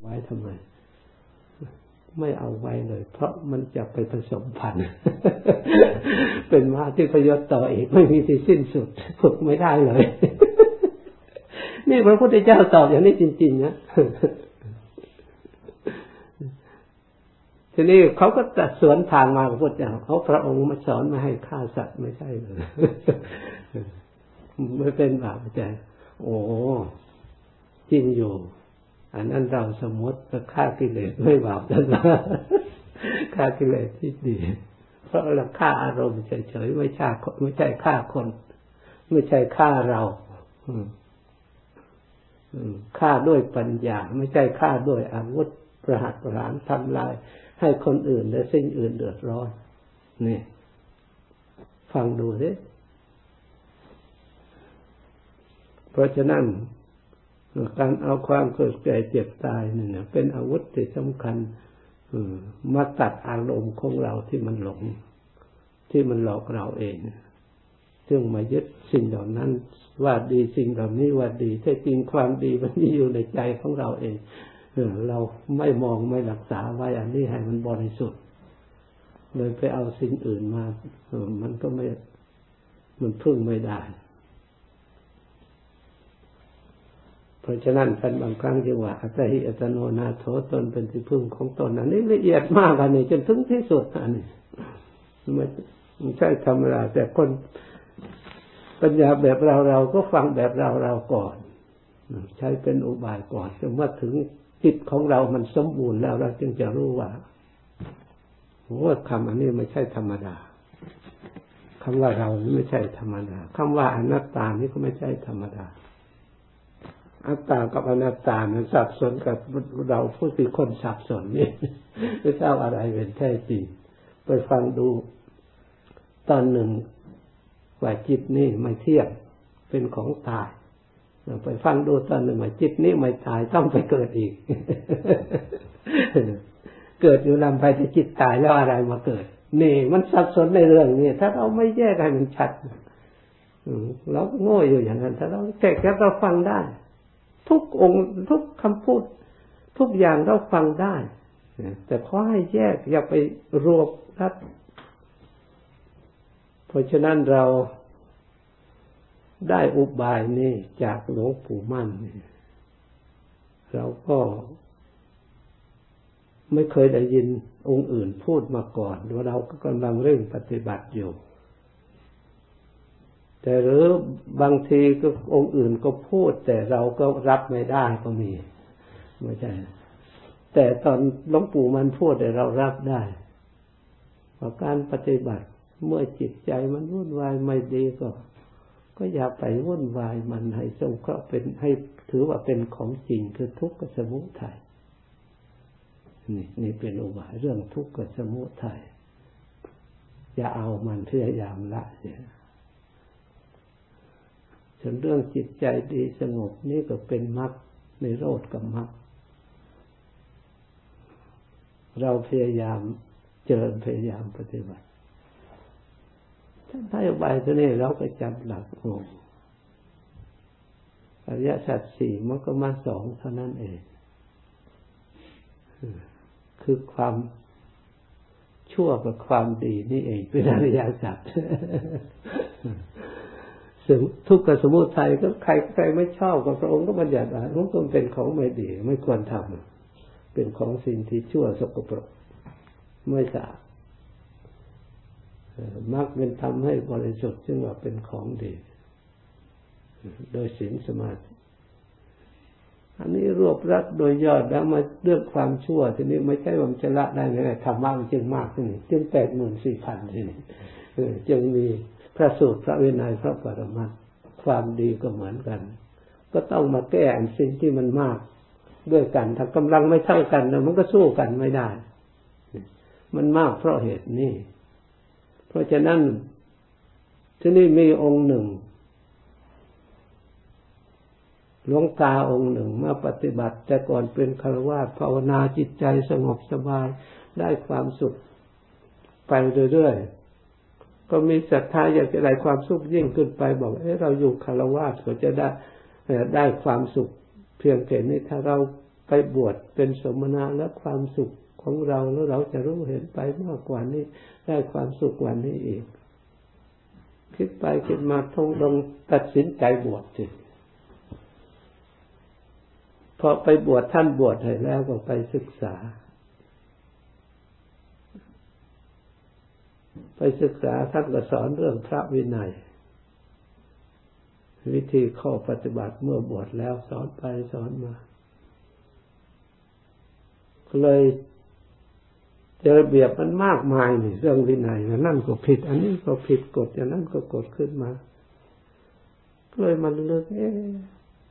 ไว้ทำไม ไม่เอาไว้เลย เพราะมันจะไปผสมพันธุ์เป็นมาที่ประโยชน์ต่ออีกไม่มีที่สิ้นสุดฝึกไม่ได้เลย นี่พระพุทธเจ้าตอบอย่างนี้จริงๆนะทีนี้เขาก็ตัดสวนทางมากับพระเจ้าเขาพระองค์มาสอนไม่ให้ฆ่าสัตว์ไม่ใช่เลยไม่เป็นบาปใจโอ้จริงอยู่ อันนั้นเราสมมติว่าฆ่ากิเลสไม่บาปนั่นนะฆ่ากิเลสที่ดี เพราะเราฆ่าอารมณ์เฉยๆไม่ใช่ไม่ใช่ฆ่าคน ไม่ใช่ฆ่าเราฆ่าด้วยปัญญา ไม่ใช่ฆ่าด้วยอาวุธประหัตประหารทำลาย ให้คนอื่นและสิ่งอื่นเดือดร้อนนี่ ฟังดูสิเพราะฉะนั้น การเอาความเกิดแก่เจ็บตายนี่นะเป็นอาวุธที่สำคัญมาตัดอารมณ์ของเราที่มันหลง ที่มันหลอกเราเอง ซึ่งมายึดสิ่งเหล่านั้น ว่าดีสิ่งเหล่านี้ว่าดีแท้จริงความดีมันมีอยู่ในใจของเราเองเราไม่มองไม่รักษาไว้อันนี้ให้มันบริสุทธิ์เลยไปเอาสิ่งอื่นมามันก็ไม่ มันพึ่งไม่ได้ เพราะฉะนั้นท่านบางครั้งจึงว่าอัตหิอัตโนนาโถตนเป็นที่พึ่งของตนอันนี้ละเอียดมากอันนี้จนถึงที่สุดอันนี้ไม่ใช่ธรรมดาแต่คนปัญญาแบบเราเราก็ฟังแบบเราเราก่อน ใช้เป็นอุบายก่อนจนเมื่อถึงจิตของเรามันสมบูรณ์แล้วเราจึงจะรู้ว่าว่าคำอันนี้ไม่ใช่ธรรมดาคำว่าเราไม่ใช่ธรรมดาคำว่าอนัตตานี่ก็ไม่ใช่ธรรมดา อัตตากับอนัตตานั้นสับสนกับเราผู้ที่คนสับสนนี่ไม่ทราบอะไรเป็นแท้จริง ไปฟังดูตอนหนึ่งว่าจิตนี่ไม่เที่ยงเป็นของตายไปฟังดูตอนหนึ่งว่าจิตนี้ไม่ตายต้องไปเกิดอีก เกิดอยู่ลำไปแต่จิตตายแล้วอะไรมาเกิด นี่ มันสับสนในเรื่องนี้ถ้าเราไม่แยกให้มันชัดเราโง่อยู่อย่างนั้น ถ้าเราแก้แค่เราฟังได้ ทุกองค์ทุกคำพูด ทุกอย่างเราฟังได้แต่ขอให้แยกอย่าไปรวบรัดเพราะฉะนั้นเราได้อุบายนี้จากหลวงปู่มั่นเราก็ไม่เคยได้ยินองค์อื่นพูดมาก่อนว่าเราก็กำลังเร่งปฏิบัติอยู่ แต่หรือบางทีก็องค์อื่นก็พูด แต่เราก็รับไม่ได้ก็มีไม่ใช่แต่ตอนหลวงปู่มันพูดแต่เรารับได้เพราะการปฏิบัติเมื่อจิตใจมันวุ่นวายไม่ดีก็ ก็อย่าไปวุ่นวายมันให้ทรงเคราะห์เป็นให้ถือว่าเป็นของจริงคือทุกข์กับสมุทัยนี่นี่เป็นอุบายเรื่องทุกข์กับสมุทัยอย่าเอามันพยายามละเสีย ส่วนเรื่องจิตใจดีสงบนี่ก็เป็นมรรคในโรดกับมรรคเราพยายามเจริญพยายามปฏิบัติถ้าได้ใบตัวนี้เราก็จำหลักโอ้อริยสัจสี่มันก็มาสองเท่านั้นเอง คือความชั่วกับความดีนี่เองเป็นอริยสัจ ทุกขสมุทัยก็ใครใครไม่ชอบกับพระองค์ก็บัญญัติว่ามันเป็นของไม่ดี ไม่ควรทำเป็นของสิ่งที่ชั่วสกปรกไม่สะอาดมักเป็นทำให้บริสุทธิ์ซึ่งว่าเป็นของดี โดยศีลสมาธิอันนี้รวบรัดโดยยอดแล้วมาเรื่องความชั่วทีนี้ไม่ใช่ว่าจะละได้ไงธรรมะมันจึงมากที่นี่จึงแปดหมื่นสี่พันที่นี่จึงมี ระสูตรพระวินัยพระปรมัตความดีก็เหมือนกัน ก็ต้องมาแก้สิ่งที่มันมากด้วยกัน ถ้ากำลังไม่เท่ากันนะมันก็สู้กันไม่ได้ มันมากเพราะเหตุนี้เพราะฉะนั้นที่นี่มีองค์หนึ่งหลวงตาองค์หนึ่งมาปฏิบัติ แต่ก่อนเป็นคารวะภาวนาจิตใจสงบสบายได้ความสุขไปเรื่อยๆ ก็มีศรัทธาอยากจะได้ความสุขยิ่งขึ้นไปบอกเอ้เราอยู่คารวะก็จะได้ได้ความสุขเพียงแค่นี้ถ้าเราไปบวชเป็นสมณะและความสุขของเราแล้วเราจะรู้เห็นไปมากกว่านี้ ได้ความสุขกว่านี้อีก คิดไปคิดมาทงลงตัดสินใจบวชสิพอไปบวชท่านบวชให้แล้วก็ไปศึกษา ไปศึกษาท่านก็สอนเรื่องพระวินัย วิธีข้อปฏิบัติเมื่อบวชแล้วสอนไปสอนมาเลยระเบียบมันมากมายนี่เรื่องวินัยนั่นก็ผิด อันนี้ก็ผิดกฎอย่างนั้นก็กฎขึ้นมาเลยมันเลิกเอ๊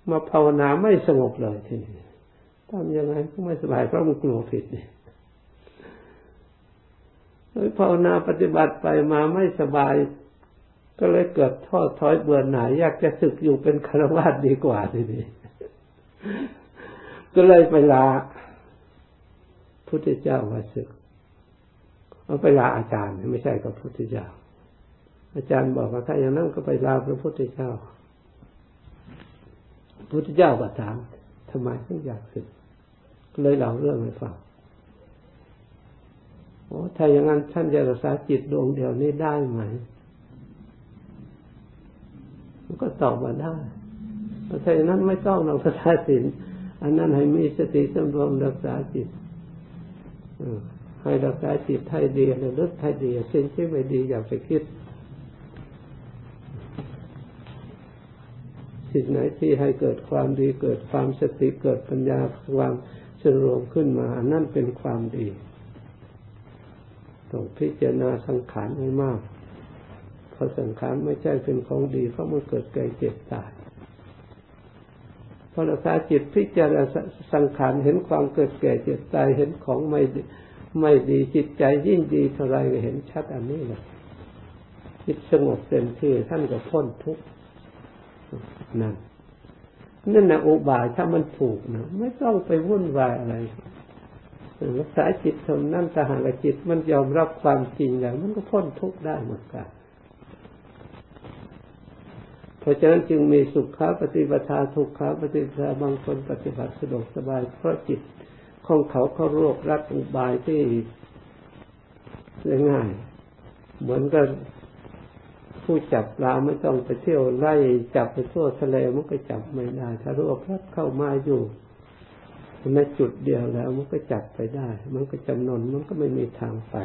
มาภาวนาไม่สงบเลยทีนี้ทำยังไงก็ไม่สบายเพราะมันกลัวผิดนี่ ภาวนาปฏิบัติไปมาไม่สบาย ก็เลยเกิดท้อถอยเบื่อหน่ายอยากจะศึกอยู่เป็นคารวะดีกว่าทีนี้ก็เลยไปลาพุทธเจ้าว่าศึกเอาไปลาอาจารย์ไม่ใช่กับพระพุทธเจ้า อาจารย์บอกว่าถ้าอย่างนั้นก็ไปลาพระพุทธเจ้าพุทธเจ้าก็ถามทำไมถึงอยากศึกเลยเล่าเรื่องให้ฟัง โอ้ถ้าอย่างนั้นท่านจะรักษาจิตดวงเดียวนี้ได้ไหมมันก็ตอบว่าได้ถ้าอย่างนั้นไม่ต้องเรารักษาศีลอันนั้นให้มีสติสำรวมรักษาจิตให้รักษาจิตให้ดีระลึกให้ดีสิ่งที่ไม่ดีอย่าไปคิดสิ่งไหนที่ให้เกิดความดีเกิดความสติเกิดปัญญาความสรวมขึ้นมาอันนั่นเป็นความดี ต้องพิจารณาสังขารให้มาก เพราะสังขารไม่ใช่เป็นของดีเพราะมันเกิดแก่เจ็บตายพอรักษาจิตพิจารณาสังขารเห็นความเกิดแก่เจ็บตายเห็นของไม่ไม่ดีจิตใจยิ่งดีเท่าไรเห็นชัดอันนี้แหละจิตสงบเต็มที่ท่านก็พ้นทุกข์นั่นนั่นนะอุบายถ้ามันถูกนะไม่ต้องไปวุ่นวายอะไร รักษาจิตทำนั่นถ้าหากจิตมันยอมรับความจริงแล้ว มันก็พ้นทุกข์ได้เหมือนกันเพราะฉะนั้นจึงมีสุขาปฏิบัติทุกขาปฏิบัติบางคนปฏิบัติสะดวกสบาย เพราะจิตของเขาเขารวบรัดอุบายที่ง่าย เหมือนกับผู้จับปลาไม่ต้องไปเที่ยวไล่จับไปทั่วทะเลมันก็จับไม่ได้ถ้ารวบรัดเข้ามาอยู่ ในจุดเดียวแล้ว มันก็จับไปได้ มันก็จำนนมันก็ไม่มีทางไป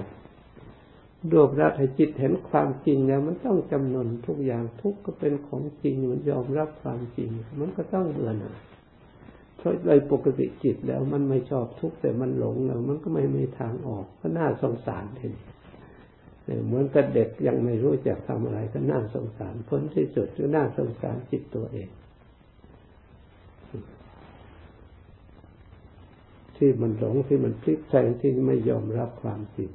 รวบรัดให้จิตเห็นความจริงแล้ว มันต้องจำนนทุกอย่างทุกก็เป็นของจริงมันยอมรับความจริง มันก็ต้องเบื่อหน่ายเพราะโดยปกติจิตแล้ว มันไม่ชอบทุกแต่มันหลงแล้ว มันก็ไม่มีทางออกก็น่าสงสารทีนี้เหมือนกับเด็กยังไม่รู้จักทำอะไรก็น่าสงสารผลที่สุดก็น่าสงสารจิตตัวเอง ที่มันหลงที่มันพลิกแพลงที่ไม่ยอมรับความจริง